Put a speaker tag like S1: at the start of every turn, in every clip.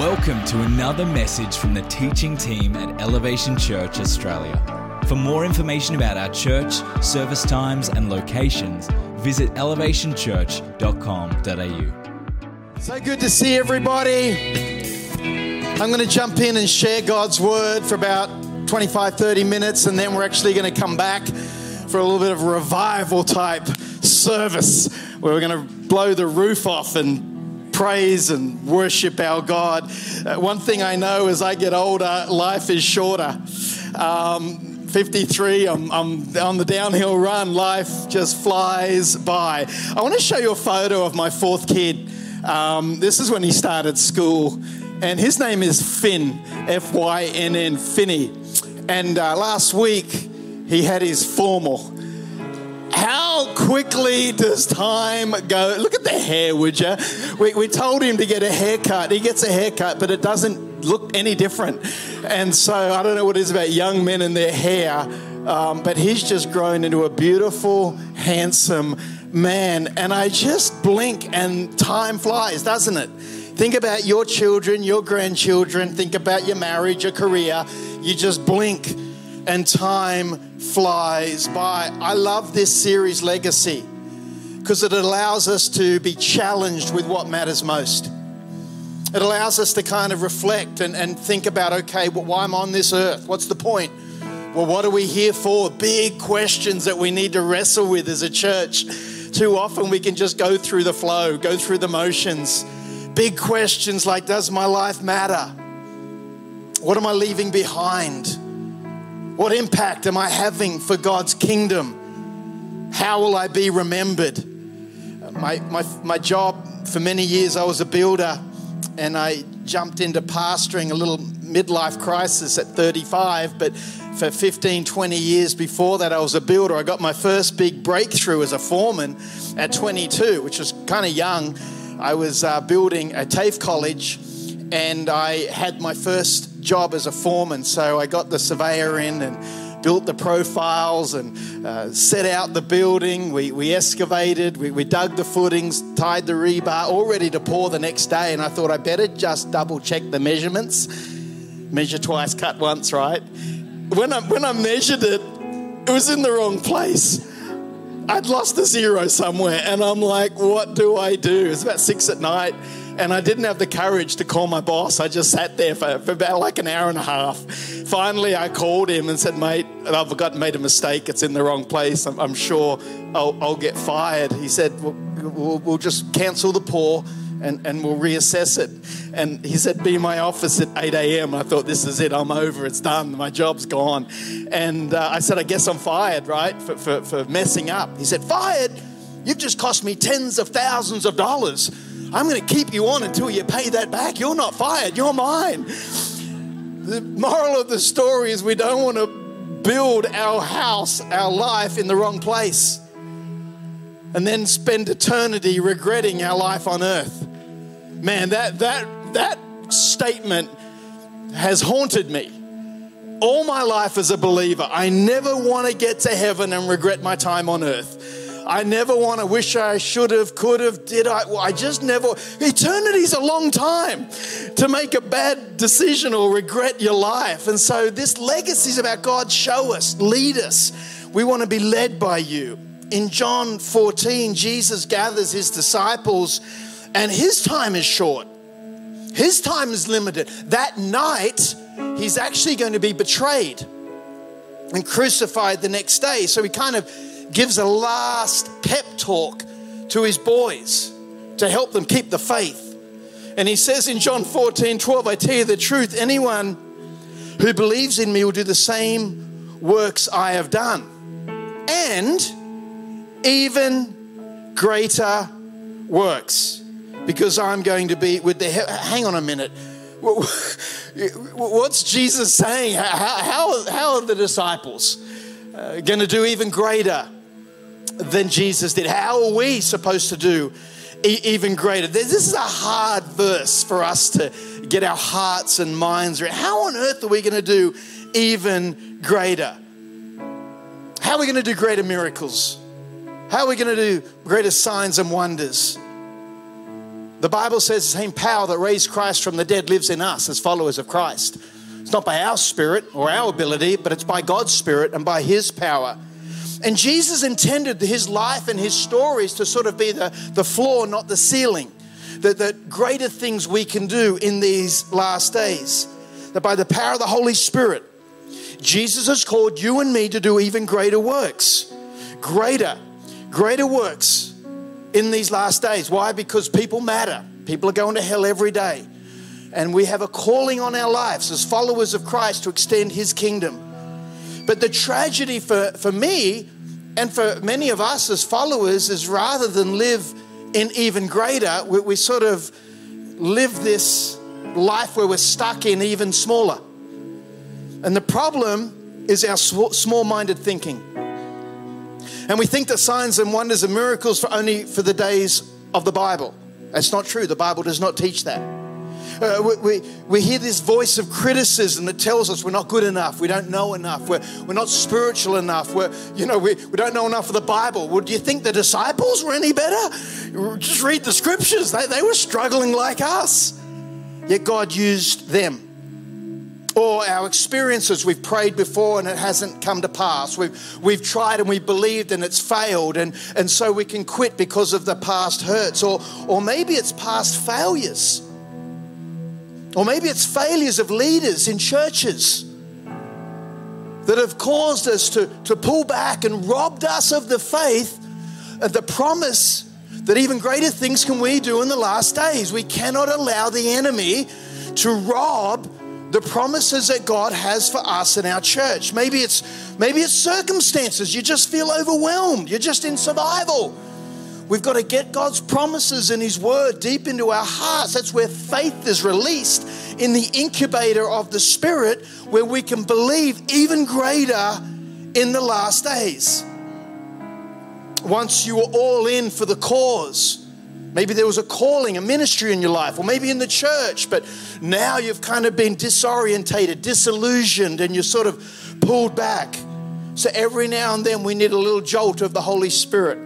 S1: Welcome to another message from the teaching team at Elevation Church Australia. For more information about our church, service times, and locations, visit elevationchurch.com.au.
S2: So good to see everybody. I'm going to jump in and share God's word for about 25, 30 minutes, and then we're actually going to come back for a little bit of revival type service where we're going to blow the roof off and praise and worship our God. Uh, one thing I know as I get older, life is shorter. Um, 53, I'm, I'm on the downhill run. Life just flies by. I want to show you a photo of my fourth kid. Um, this is when he started school, and his name is Finn, F Y N N, Finney. And uh, last week, he had his formal. How quickly does time go? Look at the hair, would you? We, we told him to get a haircut. He gets a haircut, but it doesn't look any different. And so I don't know what it is about young men and their hair, um, but he's just grown into a beautiful, handsome man. And I just blink and time flies, doesn't it? Think about your children, your grandchildren, think about your marriage, your career. You just blink and time flies by. I love this series, Legacy, because it allows us to be challenged with what matters most. It allows us to kind of reflect and, and think about okay, well, why am I on this earth? What's the point? Well, what are we here for? Big questions that we need to wrestle with as a church. Too often we can just go through the flow, go through the motions. Big questions like Does my life matter? What am I leaving behind? What impact am I having for God's kingdom? How will I be remembered? My, my, my job for many years, I was a builder and I jumped into pastoring a little midlife crisis at 35. But for 15, 20 years before that, I was a builder. I got my first big breakthrough as a foreman at 22, which was kind of young. I was uh, building a TAFE college and I had my first job as a foreman. So I got the surveyor in and built the profiles and uh, set out the building. We, we excavated, we, we dug the footings, tied the rebar, all ready to pour the next day. And I thought I better just double check the measurements. Measure twice, cut once, right? When I, when I measured it, it was in the wrong place. I'd lost a zero somewhere, and I'm like, what do I do? It's about six at night and I didn't have the courage to call my boss. I just sat there for, for about like an hour and a half. Finally, I called him and said, Mate, I've got made a mistake. It's in the wrong place. I'm, I'm sure I'll, I'll, get fired. He said, we'll, we'll, we'll just cancel the pour and, and we'll reassess it. And he said, Be in my office at 8 a.m. I thought, This is it. I'm over. It's done. My job's gone. And uh, I said, I guess I'm fired, right? For, for, for messing up. He said, Fired? You've just cost me tens of thousands of dollars. I'm going to keep you on until you pay that back. You're not fired, you're mine. The moral of the story is we don't want to build our house, our life in the wrong place, and then spend eternity regretting our life on earth. Man, that, that, that statement has haunted me all my life as a believer. I never want to get to heaven and regret my time on earth. I never want to wish I should have, could have, did I? Well, I just never. Eternity's a long time to make a bad decision or regret your life. And so this legacy is about God show us, lead us. We want to be led by you. In John 14, Jesus gathers his disciples, and his time is short. His time is limited. That night, he's actually going to be betrayed and crucified the next day. So he kind of gives a last pep talk to his boys to help them keep the faith. And he says in John 14 12, I tell you the truth, anyone who believes in me will do the same works I have done, and even greater works, because I'm going to be with the. Hang on a minute. What's Jesus saying? How, how, how are the disciples uh, going to do even greater than Jesus did. How are we supposed to do even greater? This is a hard verse for us to get our hearts and minds around. How on earth are we going to do even greater? How are we going to do greater miracles? How are we going to do greater signs and wonders? The Bible says the same power that raised Christ from the dead lives in us as followers of Christ. It's not by our spirit or our ability, but it's by God's spirit and by his power. And Jesus intended his life and his stories to sort of be the, the floor, not the ceiling. That, that greater things we can do in these last days. That by the power of the Holy Spirit, Jesus has called you and me to do even greater works. Greater, greater works in these last days. Why? Because people matter. People are going to hell every day. And we have a calling on our lives as followers of Christ to extend his kingdom. But the tragedy for, for me and for many of us as followers is rather than live in even greater, we, we sort of live this life where we're stuck in even smaller. And the problem is our small minded thinking. And we think that signs and wonders and miracles for only for the days of the Bible. That's not true. The Bible does not teach that. Uh, we, we, we, hear this voice of criticism that tells us we're not good enough, we don't know enough, we're, we're not spiritual enough, we're, you know, we, we don't know enough of the Bible. Well, do you think the disciples were any better? Just read the scriptures. They, they were struggling like us. Yet God used them or our experiences we've prayed before and it hasn't come to pass we've, we've tried and we believed and it's failed and, and so we can quit because of the past hurts or, or maybe it's past failures or maybe it's failures of leaders in churches that have caused us to, to pull back and robbed us of the faith of the promise that even greater things can we do in the last days we cannot allow the enemy to rob the promises that God has for us in our church. Maybe it's maybe it's circumstances. You just feel overwhelmed. You're just in survival. We've got to get God's promises and His Word deep into our hearts. That's where faith is released in the incubator of the Spirit, where we can believe even greater in the last days. Once you were all in for the cause, Maybe there was a calling, a ministry in your life, or maybe in the church, but now you've kind of been disorientated, disillusioned, and you're sort of pulled back. So every now and then we need a little jolt of the Holy Spirit.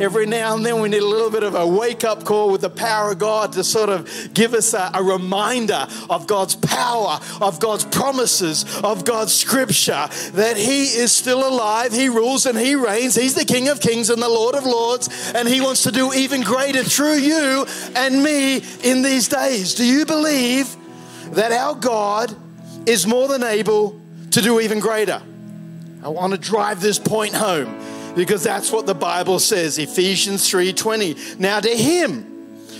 S2: Every now and then we need a little bit of a wake up call with the power of God to sort of give us a, a reminder of God's power, of God's promises, of God's scripture, that He is still alive, He rules and He reigns. He's the King of Kings and the Lord of Lords, and He wants to do even greater through you and me in these days. Do you believe that our God is more than able to do even greater? I want to drive this point home because that's what the Bible says, Ephesians 3:20. Now to him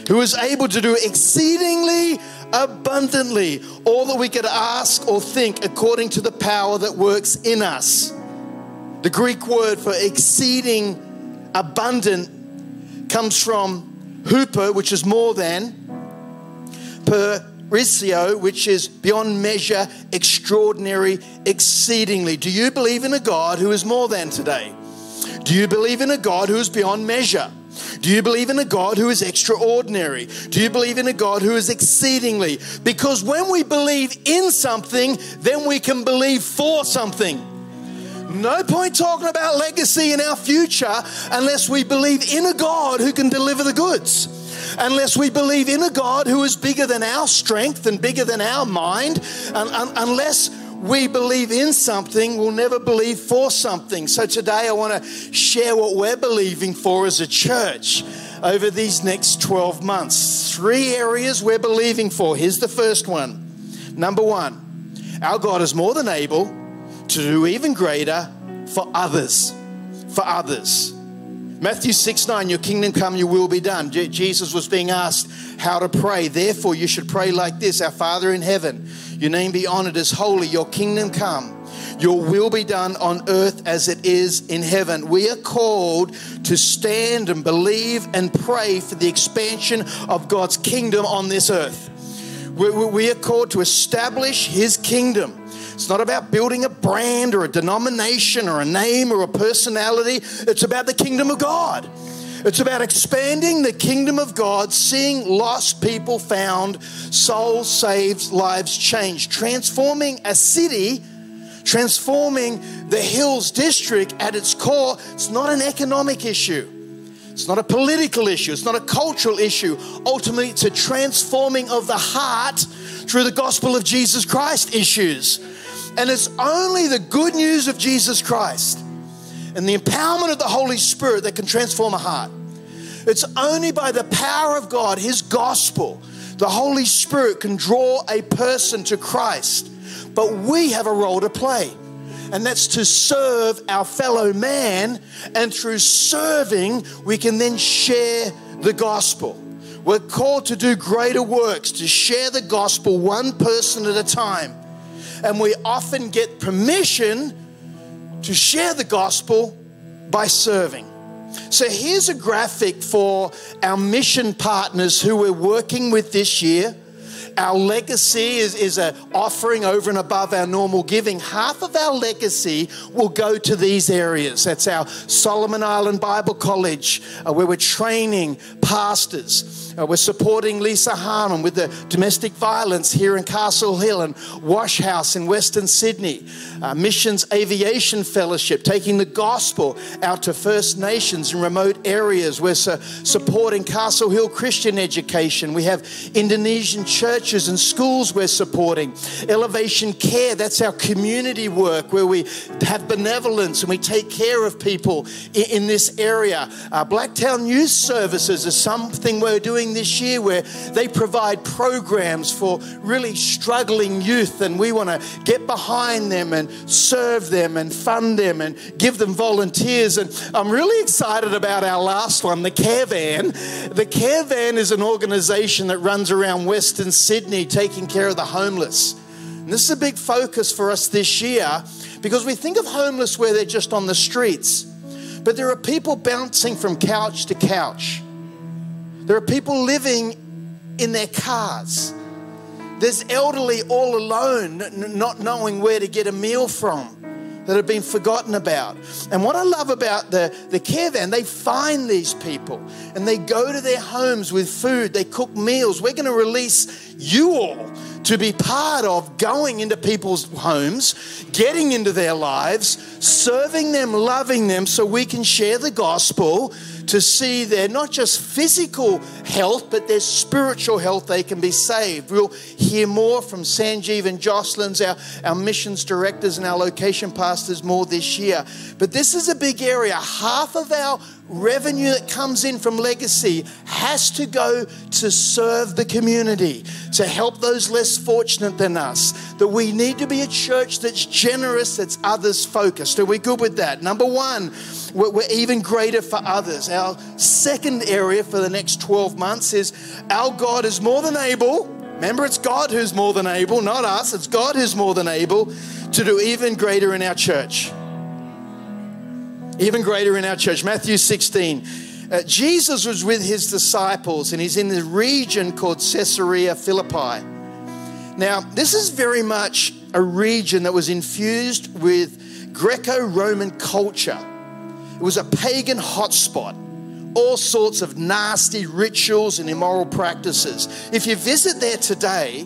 S2: who is able to do exceedingly abundantly all that we could ask or think according to the power that works in us. The Greek word for exceeding abundant comes from huper, which is more than, per Risio, which is beyond measure, extraordinary, exceedingly. Do you believe in a God who is more than today? Do you believe in a God who is beyond measure? Do you believe in a God who is extraordinary? Do you believe in a God who is exceedingly? Because when we believe in something, then we can believe for something. No point talking about legacy in our future unless we believe in a God who can deliver the goods unless we believe in a God who is bigger than our strength and bigger than our mind, unless we believe in something, we'll never believe for something. So today I want to share what we're believing for as a church over these next 12 months. Three areas we're believing for. Here's the first one. Number one, our God is more than able to do even greater for others. For others. Matthew 6 9, your kingdom come, your will be done. Je- Jesus was being asked how to pray. Therefore, you should pray like this Our Father in heaven, your name be honored as holy, your kingdom come. Your will be done on earth as it is in heaven. We are called to stand and believe and pray for the expansion of God's kingdom on this earth. We, we are called to establish His kingdom. It's not about building a brand or a denomination or a name or a personality. It's about the kingdom of God. It's about expanding the kingdom of God, seeing lost people found, souls saved, lives changed, transforming a city, transforming the Hills district at its core. It's not an economic issue. It's not a political issue, it's not a cultural issue. Ultimately, it's a transforming of the heart through the gospel of Jesus Christ issues. And it's only the good news of Jesus Christ and the empowerment of the Holy Spirit that can transform a heart. It's only by the power of God, His gospel, the Holy Spirit can draw a person to Christ. But we have a role to play, and that's to serve our fellow man. And through serving, we can then share the gospel. We're called to do greater works, to share the gospel one person at a time. And we often get permission to share the gospel by serving. So here's a graphic for our mission partners who we're working with this year. Our legacy is, is an offering over and above our normal giving. Half of our legacy will go to these areas. That's our Solomon Island Bible College, uh, where we're training pastors. Uh, we're supporting Lisa Harmon with the domestic violence here in Castle Hill and Wash House in Western Sydney. Uh, Missions Aviation Fellowship, taking the gospel out to First Nations in remote areas. We're su- supporting Castle Hill Christian Education. We have Indonesian churches and schools we're supporting. Elevation Care, that's our community work where we have benevolence and we take care of people in, in this area. Uh, Blacktown Youth Services is something we're doing doing this year where they provide programs for really struggling youth, and we want to get behind them and serve them and fund them and give them volunteers. And I'm really excited about our last one, the Caravan. The Caravan is an organization that runs around Western Sydney taking care of the homeless. And this is a big focus for us this year because we think of homeless where they're just on the streets. But there are people bouncing from couch to couch. There are people living in their cars. There's elderly all alone, not knowing where to get a meal from that have been forgotten about. And what I love about the, the caravan, they find these people and they go to their homes with food, they cook meals. We're going to release you all to be part of going into people's homes, getting into their lives, serving them, loving them, so we can share the gospel to see their not just physical health, but their spiritual health, they can be saved. We'll hear more from Sanjeev and Jocelyn's, our, our missions directors and our location pastors, more this year. But this is a big area. Half of our revenue that comes in from legacy has to go to serve the community, to help those less fortunate than us. That we need to be a church that's generous, that's others focused. Are we good with that? Number one, we're even greater for others. Our second area for the next 12 months is our God is more than able. Remember, it's God who's more than able, not us. It's God who's more than able to do even greater in our church. Even greater in our church. Matthew 16. Uh, Jesus was with his disciples and he's in the region called Caesarea Philippi. Now, this is very much a region that was infused with Greco Roman culture. It was a pagan hotspot, all sorts of nasty rituals and immoral practices. If you visit there today,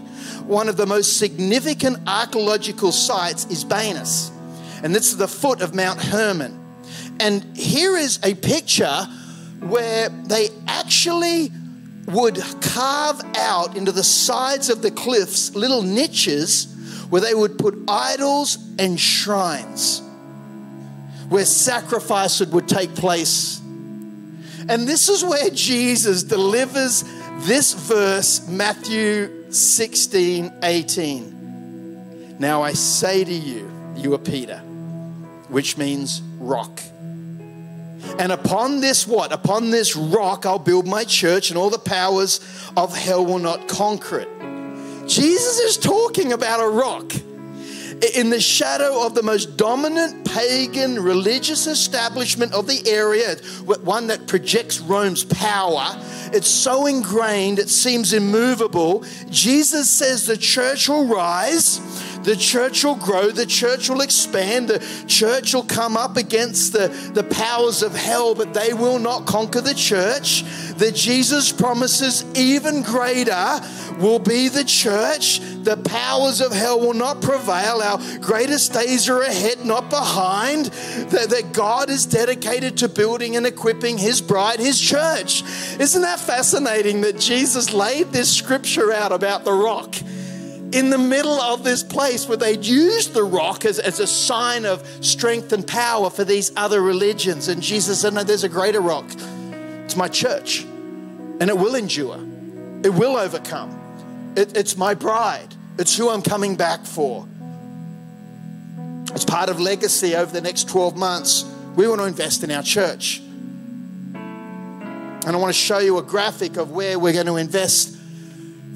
S2: one of the most significant archaeological sites is Banias, and it's the foot of Mount Hermon. And here is a picture where they actually would carve out into the sides of the cliffs little niches where they would put idols and shrines where sacrifice would take place. And this is where Jesus delivers this verse, Matthew 16 18. Now I say to you, you are Peter, which means rock. And upon this, what? Upon this rock, I'll build my church, and all the powers of hell will not conquer it. Jesus is talking about a rock in the shadow of the most dominant pagan religious establishment of the area, one that projects Rome's power. It's so ingrained, it seems immovable. Jesus says the church will rise, The church will grow, the church will expand, the church will come up against the, the powers of hell, but they will not conquer the church. That Jesus promises even greater will be the church. The powers of hell will not prevail. Our greatest days are ahead, not behind. That, that God is dedicated to building and equipping his bride, his church. Isn't that fascinating that Jesus laid this scripture out about the rock? In the middle of this place where they'd used the rock as, as a sign of strength and power for these other religions. And Jesus said, No, there's a greater rock. It's my church, and it will endure, it will overcome. It, it's my bride, it's who I'm coming back for. As part of legacy over the next 12 months, we want to invest in our church. And I want to show you a graphic of where we're going to invest.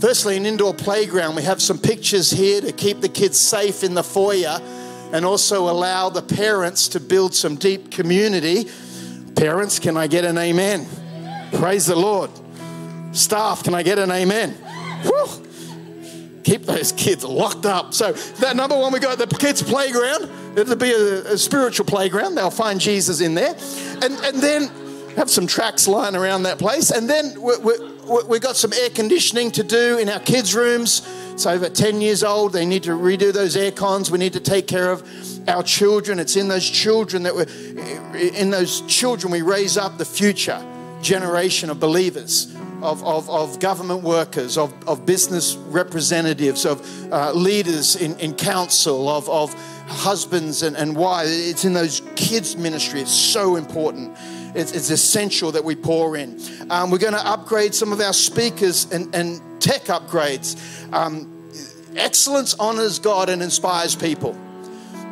S2: Firstly, an indoor playground. We have some pictures here to keep the kids safe in the foyer and also allow the parents to build some deep community. Parents, can I get an amen? Praise the Lord. Staff, can I get an amen? Whew keep those kids locked up. So that number one, we got the kids' playground. It'll be a, a spiritual playground. They'll find Jesus in there, and and then have some tracks lying around that place. And then we, we, we we got some air conditioning to do in our kids' rooms. It's over 10 years old. They need to redo those air cons. We need to take care of our children. It's in those children that we in those children we raise up the future generation of believers of, of, of government workers, of, of business representatives, of uh, leaders in, in council, of, of husbands and, and wives. It's in those kids' ministry. It's so important. It's, it's essential that we pour in. Um, we're going to upgrade some of our speakers and, and tech upgrades. Um, excellence honors God and inspires people.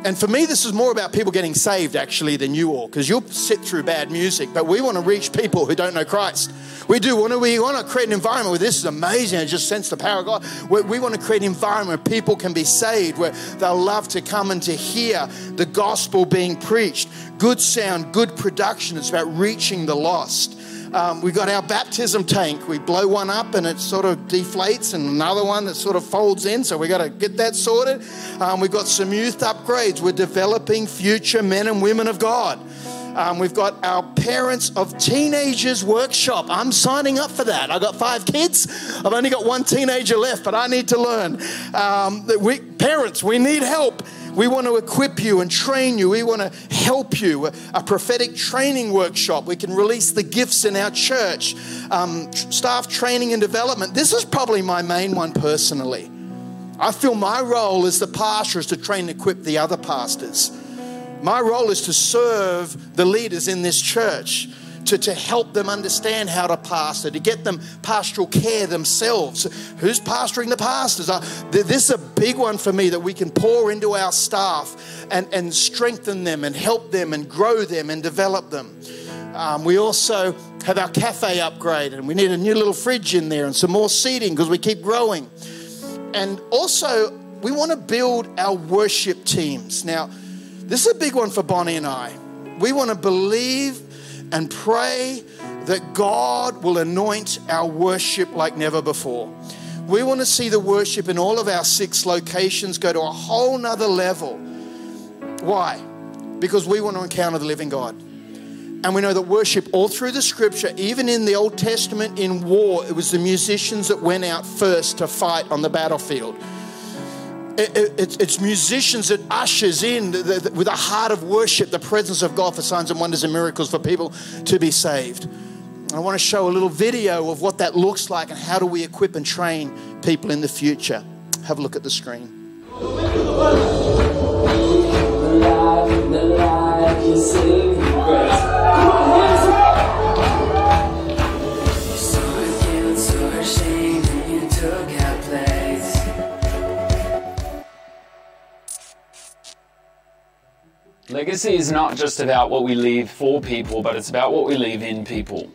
S2: And for me, this is more about people getting saved actually than you all, because you'll sit through bad music, but we want to reach people who don't know Christ. We do want to, we want to create an environment where this is amazing. I just sense the power of God. We, we want to create an environment where people can be saved, where they'll love to come and to hear the gospel being preached. Good sound, good production. It's about reaching the lost. Um, we've got our baptism tank. We blow one up and it sort of deflates, and another one that sort of folds in. So we've got to get that sorted. Um, we've got some youth upgrades. We're developing future men and women of God. Um, we've got our Parents of Teenagers workshop. I'm signing up for that. I've got five kids. I've only got one teenager left, but I need to learn. Um, we, parents, we need help. We want to equip you and train you. We want to help you. A prophetic training workshop. We can release the gifts in our church. Um, staff training and development. This is probably my main one personally. I feel my role as the pastor is to train and equip the other pastors. My role is to serve the leaders in this church to, to help them understand how to pastor, to get them pastoral care themselves. Who's pastoring the pastors? This is a big one for me that we can pour into our staff and, and strengthen them and help them and grow them and develop them. Um, we also have our cafe upgrade and we need a new little fridge in there and some more seating because we keep growing. And also, we want to build our worship teams. Now, this is a big one for Bonnie and I. We want to believe and pray that God will anoint our worship like never before. We want to see the worship in all of our six locations go to a whole nother level. Why? Because we want to encounter the living God. And we know that worship all through the scripture, even in the Old Testament in war, it was the musicians that went out first to fight on the battlefield it's musicians that ushers in with a heart of worship the presence of God for signs and wonders and miracles for people to be saved. I want to show a little video of what that looks like and how do we equip and train people in the future. Have a look at the screen. The the
S3: Legacy is not just about what we leave for people, but it's about what we leave in people.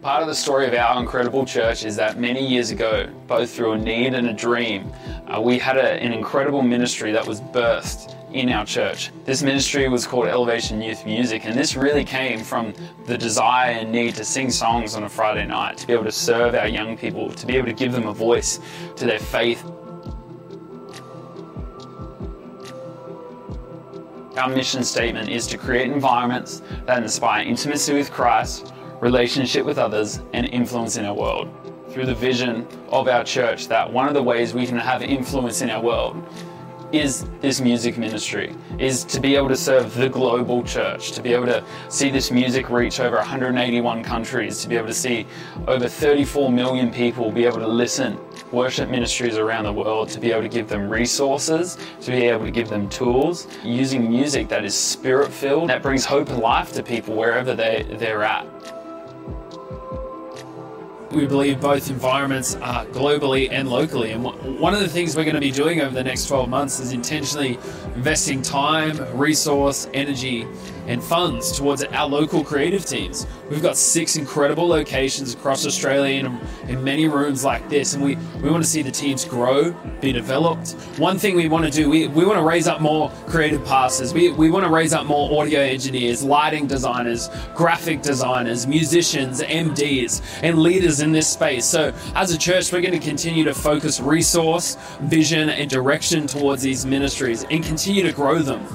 S3: Part of the story of our incredible church is that many years ago, both through a need and a dream, uh, we had a, an incredible ministry that was birthed in our church. This ministry was called Elevation Youth Music, and this really came from the desire and need to sing songs on a Friday night, to be able to serve our young people, to be able to give them a voice to their faith Our mission statement is to create environments that inspire intimacy with Christ, relationship with others, and influence in our world. Through the vision of our church, that one of the ways we can have influence in our world is this music ministry, is to be able to serve the global church, to be able to see this music reach over 181 countries, to be able to see over 34 million people be able to listen, worship ministries around the world, to be able to give them resources, to be able to give them tools, using music that is spirit filled, that brings hope and life to people wherever they, they're at.
S4: We believe both environments are globally and locally. And one of the things we're going to be doing over the next 12 months is intentionally investing time, resource, energy, and funds towards our local creative teams. We've got six incredible locations across Australia in, in many rooms like this, and we, we want to see the teams grow, be developed. One thing we want to do, we, we want to raise up more creative pastors. We, we want to raise up more audio engineers, lighting designers, graphic designers, musicians, MDs, and leaders in this space. So, as a church, we're going to continue to focus resource, vision, and direction towards these ministries and continue to grow them.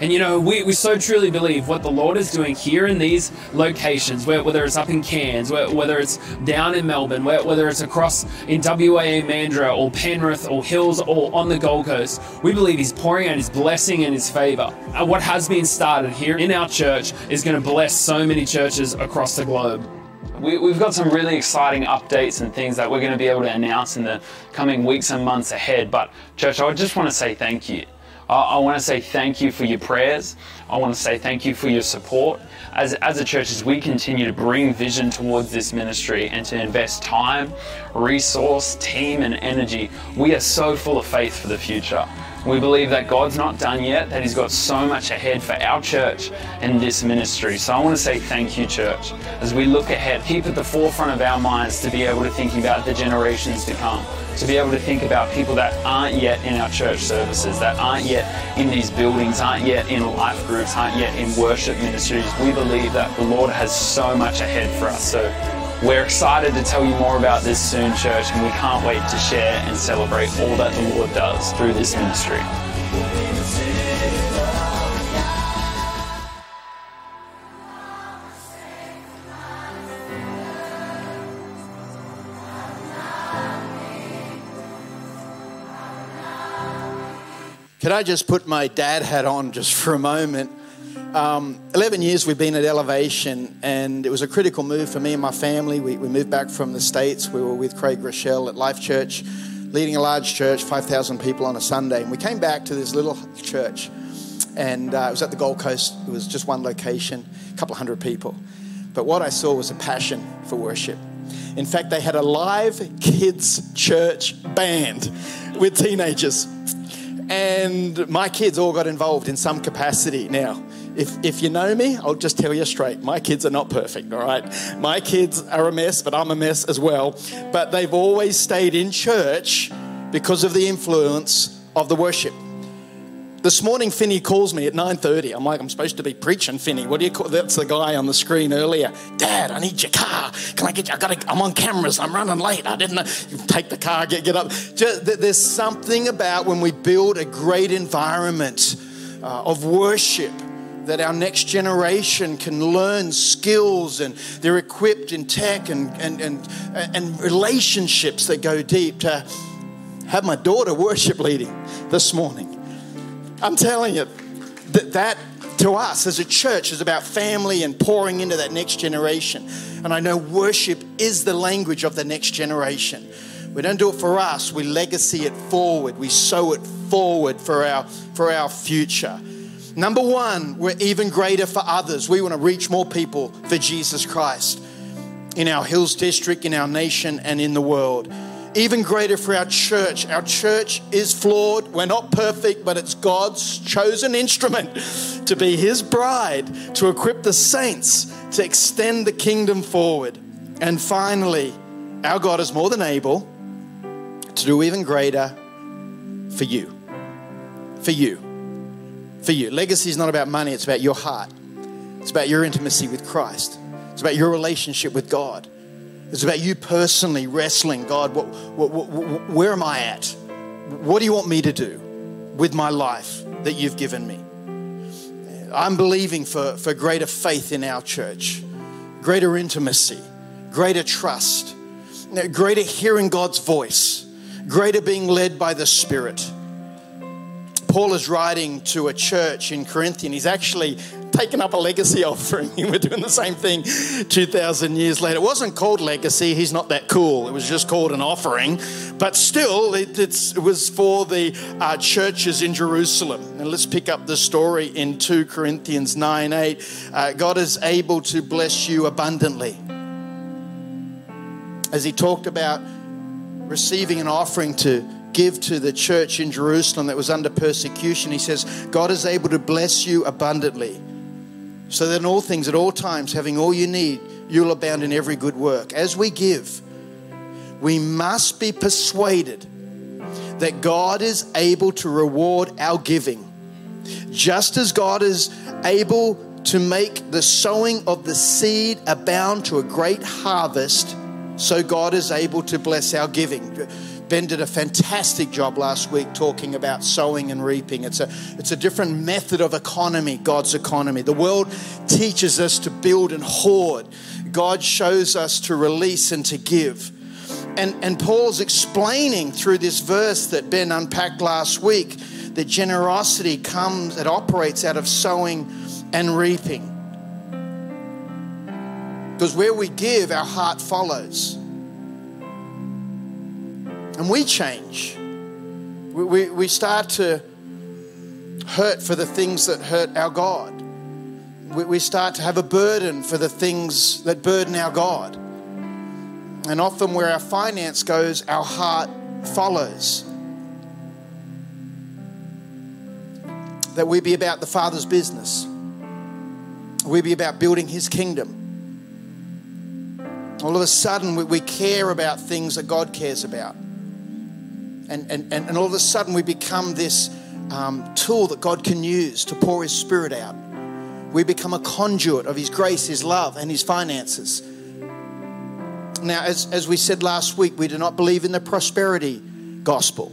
S4: And you know, we, we so truly believe what the Lord is doing here in these locations, whether it's up in Cairns, whether it's down in Melbourne, whether it's across in WA, Mandurah, or Penrith, or Hills, or on the Gold Coast, we believe He's pouring out His blessing and His favor. And what has been started here in our church is going to bless so many churches across the globe.
S3: We, have got some really exciting updates and things that we're going to be able to announce in the coming weeks and months ahead. But, church, I just want to say thank you. I want to say thank you for your prayers. I want to say thank you for your support. As, as a church, as we continue to bring vision towards this ministry and to invest time, resource, team, and energy, we are so full of faith for the future. We believe that God's not done yet, that He's got so much ahead for our church and this ministry. So I want to say thank you, church. As we look ahead, keep at the forefront of our minds to be able to think about the generations to come to be able to think about people that aren't yet in our church services, that aren't yet in these buildings, aren't yet in life groups, aren't yet in worship ministries. We believe that the Lord has so much ahead for us. So we're excited to tell you more about this soon, church, and we can't wait to share and celebrate all that the Lord does through this ministry.
S2: Could I just put my dad hat on just for a moment? Um, 11 years we've been at Elevation, and it was a critical move for me and my family. We, we moved back from the States. We were with Craig Groeschel at Life Church, leading a large church, 5,000 people on a Sunday. And we came back to this little church, and uh, it was at the Gold Coast. It was just one location, a couple hundred people. But what I saw was a passion for worship. In fact, they had a live kids' church band with teenagers and my kids all got involved in some capacity. Now, if, if you know me, I'll just tell you straight my kids are not perfect, all right? My kids are a mess, but I'm a mess as well. But they've always stayed in church because of the influence of the worship. This morning, Finney calls me at 9.30. I'm like, I'm supposed to be preaching, Finney. What do you call That's the guy on the screen earlier. Dad, I need your car. Can I get you? I gotta, I'm on cameras. I'm running late. I didn't know. You take the car, get, get up. Just, there's something about when we build a great environment uh, of worship that our next generation can learn skills and they're equipped in tech and, and, and, and relationships that go deep to have my daughter worship leading this morning I'm telling you, that, that to us as a church is about family and pouring into that next generation. And I know worship is the language of the next generation. We don't do it for us, we legacy it forward, we sow it forward for our, for our future. Number one, we're even greater for others. We want to reach more people for Jesus Christ in our Hills district, in our nation, and in the world even greater for our church. Our church is flawed. We're not perfect, but it's God's chosen instrument to be His bride, to equip the saints to extend the kingdom forward. And finally, our God is more than able to do even greater for you. For you. For you. Legacy is not about money, it's about your heart. It's about your intimacy with Christ. It's about your relationship with God. It's about you personally wrestling God, what, what, what, where am I at? What do you want me to do with my life that you've given me? I'm believing for, for greater faith in our church, greater intimacy, greater trust, greater hearing God's voice, greater being led by the Spirit. Paul is writing to a church in Corinthian. He's actually taken up a legacy offering. We're doing the same thing 2,000 years later. It wasn't called legacy, he's not that cool. It was just called an offering. But still, it, it was for the uh, churches in Jerusalem. And let's pick up the story in 2 Corinthians 9 8. Uh, God is able to bless you abundantly. As he talked about receiving an offering to give to the church in Jerusalem that was under persecution, he says, God is able to bless you abundantly so that in all things, at all times, having all you need, you'll abound in every good work. As we give, we must be persuaded that God is able to reward our giving. Just as God is able to make the sowing of the seed abound to a great harvest, so God is able to bless our giving. Ben did a fantastic job last week talking about sowing and reaping. It's a, it's a different method of economy, God's economy. The world teaches us to build and hoard, God shows us to release and to give. And, and Paul's explaining through this verse that Ben unpacked last week that generosity comes, it operates out of sowing and reaping. Because where we give, our heart follows and we change. We, we, we start to hurt for the things that hurt our God. We, we start to have a burden for the things that burden our God. And often, where our finance goes, our heart follows. That we be about the Father's business, we be about building His kingdom. All of a sudden, we, we care about things that God cares about and, and, and all of a sudden we become this um, tool that God can use to pour His Spirit out. We become a conduit of His grace, His love, and His finances. Now, as, as we said last week, we do not believe in the prosperity gospel.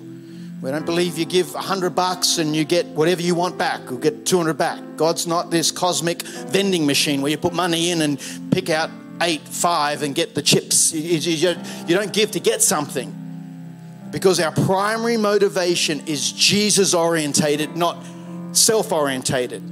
S2: We don't believe you give 100 bucks and you get whatever you want back, or get 200 back. God's not this cosmic vending machine where you put money in and pick out eight, five, and get the chips. You, you, you don't give to get something because our primary motivation is Jesus orientated, not self orientated.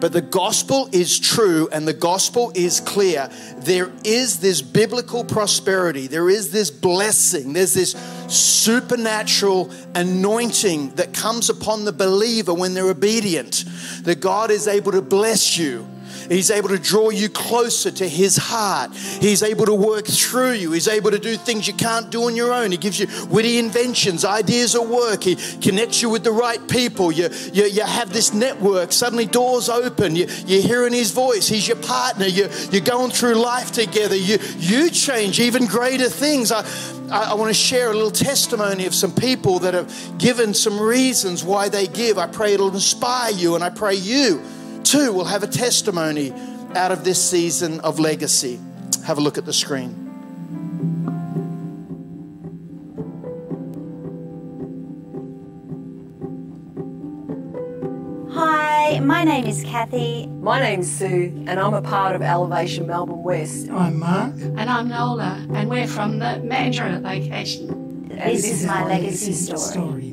S2: But the gospel is true and the gospel is clear. There is this biblical prosperity, there is this blessing, there's this supernatural anointing that comes upon the believer when they're obedient. That God is able to bless you He's able to draw you closer to His heart. He's able to work through you. He's able to do things you can't do on your own. He gives you witty inventions, ideas of work. He connects you with the right people. You, you, you have this network. Suddenly doors open. You, you're hearing His voice. He's your partner. You, you're going through life together. You, you change even greater things. I, I, I want to share a little testimony of some people that have given some reasons why they give. I pray it'll inspire you, and I pray you too will have a testimony out of this season of legacy. Have a look at the screen.
S5: Hi, my name is Kathy.
S6: My name's Sue, and I'm a part of Elevation Melbourne West.
S7: I'm Mark.
S8: And I'm Nola, and we're from the Mandurah location.
S5: This, this is my legacy story. story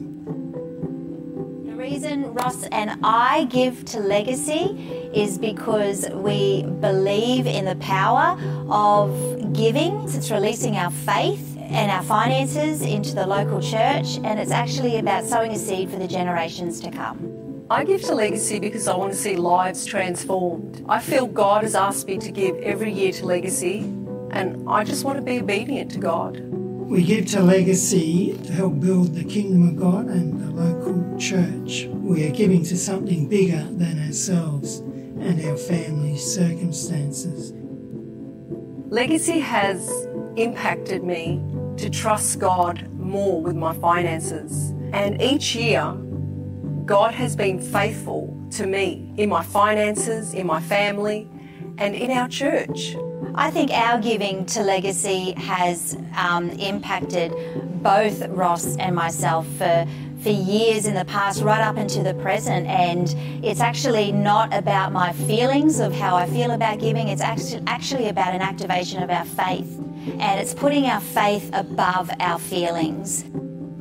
S5: and I give to Legacy is because we believe in the power of giving. It's releasing our faith and our finances into the local church, and it's actually about sowing a seed for the generations to come.
S6: I give to Legacy because I want to see lives transformed. I feel God has asked me to give every year to Legacy, and I just want to be obedient to God.
S7: We give to Legacy to help build the kingdom of God and the local church. We are giving to something bigger than ourselves and our family circumstances.
S6: Legacy has impacted me to trust God more with my finances. And each year, God has been faithful to me in my finances, in my family, and in our church.
S5: I think our giving to Legacy has um, impacted both Ross and myself for, for years in the past, right up into the present. And it's actually not about my feelings of how I feel about giving, it's actually, actually about an activation of our faith. And it's putting our faith above our feelings.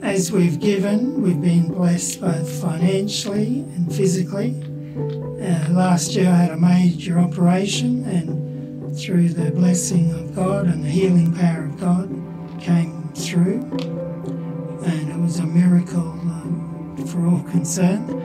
S7: As we've given, we've been blessed both financially and physically. Uh, last year I had a major operation, and through the blessing of God and the healing power of God, came through. And it was a miracle um, for all concerned.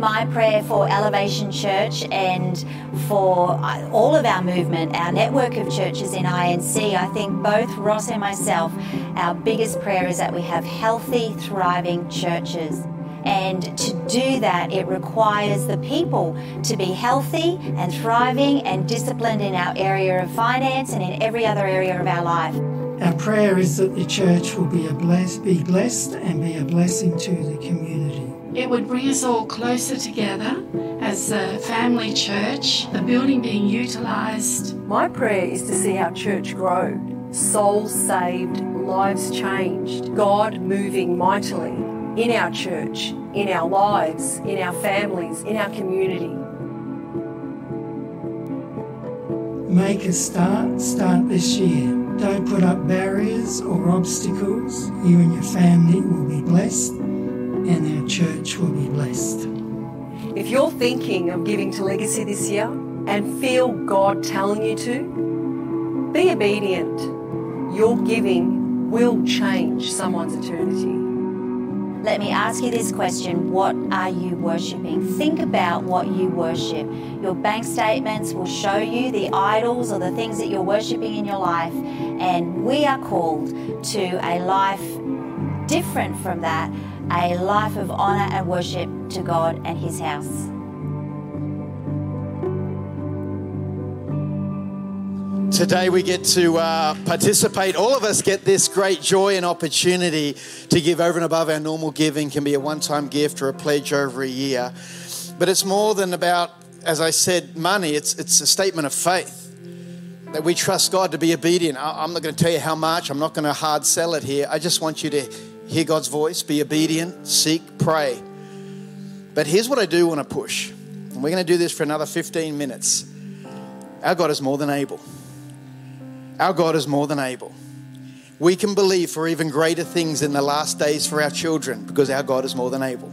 S5: my prayer for Elevation Church and for uh, all of our movement, our network of churches in INC, I think both Ross and myself, our biggest prayer is that we have healthy, thriving churches. And to do that, it requires the people to be healthy and thriving and disciplined in our area of finance and in every other area of our life.
S7: Our prayer is that the church will be, a bless, be blessed and be a blessing to the community.
S8: It would bring us all closer together as a family church, the building being utilised.
S6: My prayer is to see our church grow, souls saved, lives changed, God moving mightily in our church, in our lives, in our families, in our community.
S7: Make a start, start this year. Don't put up barriers or obstacles. You and your family will be blessed, and our church will be blessed.
S6: If you're thinking of giving to Legacy this year and feel God telling you to, be obedient. Your giving will change someone's eternity.
S5: Let me ask you this question What are you worshipping? Think about what you worship. Your bank statements will show you the idols or the things that you're worshipping in your life, and we are called to a life different from that, a life of honor and worship to God and His house.
S2: Today we get to uh, participate. All of us get this great joy and opportunity to give over and above our normal giving. Can be a one-time gift or a pledge over a year, but it's more than about, as I said, money. It's it's a statement of faith that we trust God to be obedient. I'm not going to tell you how much. I'm not going to hard sell it here. I just want you to hear God's voice, be obedient, seek, pray. But here's what I do want to push, and we're going to do this for another 15 minutes. Our God is more than able. Our God is more than able. We can believe for even greater things in the last days for our children because our God is more than able.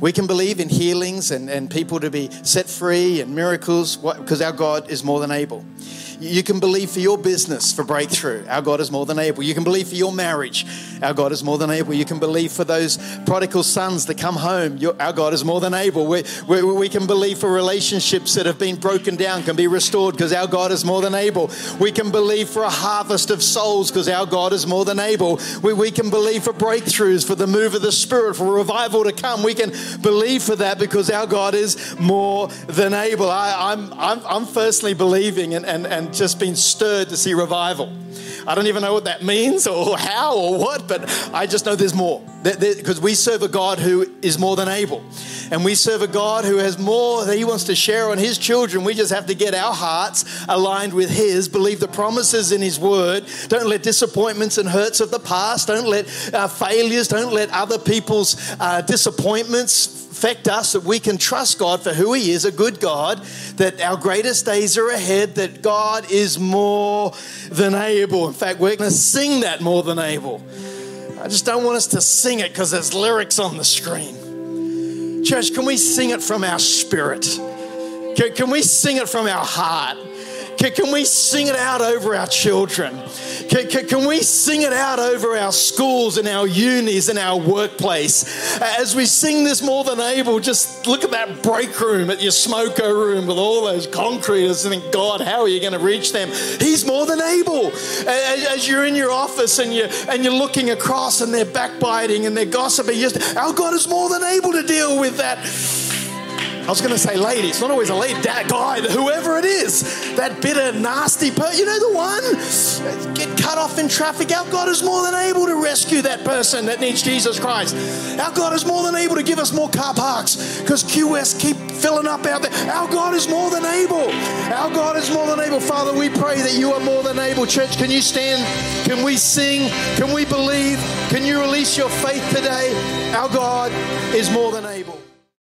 S2: We can believe in healings and, and people to be set free and miracles because our God is more than able. You can believe for your business for breakthrough. Our God is more than able. You can believe for your marriage. Our God is more than able. You can believe for those prodigal sons that come home. Your, our God is more than able. We, we, we can believe for relationships that have been broken down can be restored because our God is more than able. We can believe for a harvest of souls because our God is more than able. We, we can believe for breakthroughs, for the move of the Spirit, for revival to come. We can believe for that because our God is more than able. I, I'm, I'm, I'm firstly believing and, and, and just being stirred to see revival. I don't even know what that means or how or what, but I just know there's more. Because we serve a God who is more than able. And we serve a God who has more that He wants to share on His children. We just have to get our hearts aligned with His, believe the promises in His Word. Don't let disappointments and hurts of the past, don't let uh, failures, don't let other people's uh, disappointments affect us that we can trust God for who He is, a good God, that our greatest days are ahead, that God is more than able. In fact, we're going to sing that more than able. I just don't want us to sing it because there's lyrics on the screen. Church, can we sing it from our spirit? Can, we sing it from our heart? Can we sing it out over our children? Can, can, can, we sing it out over our schools and our unis and our workplace? As we sing this more than able, just look at that break room at your smoker room with all those concreters and think, God, how are you going to reach them? He's more than able. As you're in your office and you're, and you're looking across and they're backbiting and they're gossiping, just, our God is more than able to deal with that I was going to say lady. It's not always a lady, that guy, whoever it is, that bitter, nasty person. You know the one? Get cut off in traffic. Our God is more than able to rescue that person that needs Jesus Christ. Our God is more than able to give us more car parks because QS keep filling up out there. Our God is more than able. Our God is more than able. Father, we pray that you are more than able. Church, can you stand? Can we sing? Can we believe? Can you release your faith today? Our God is more than able.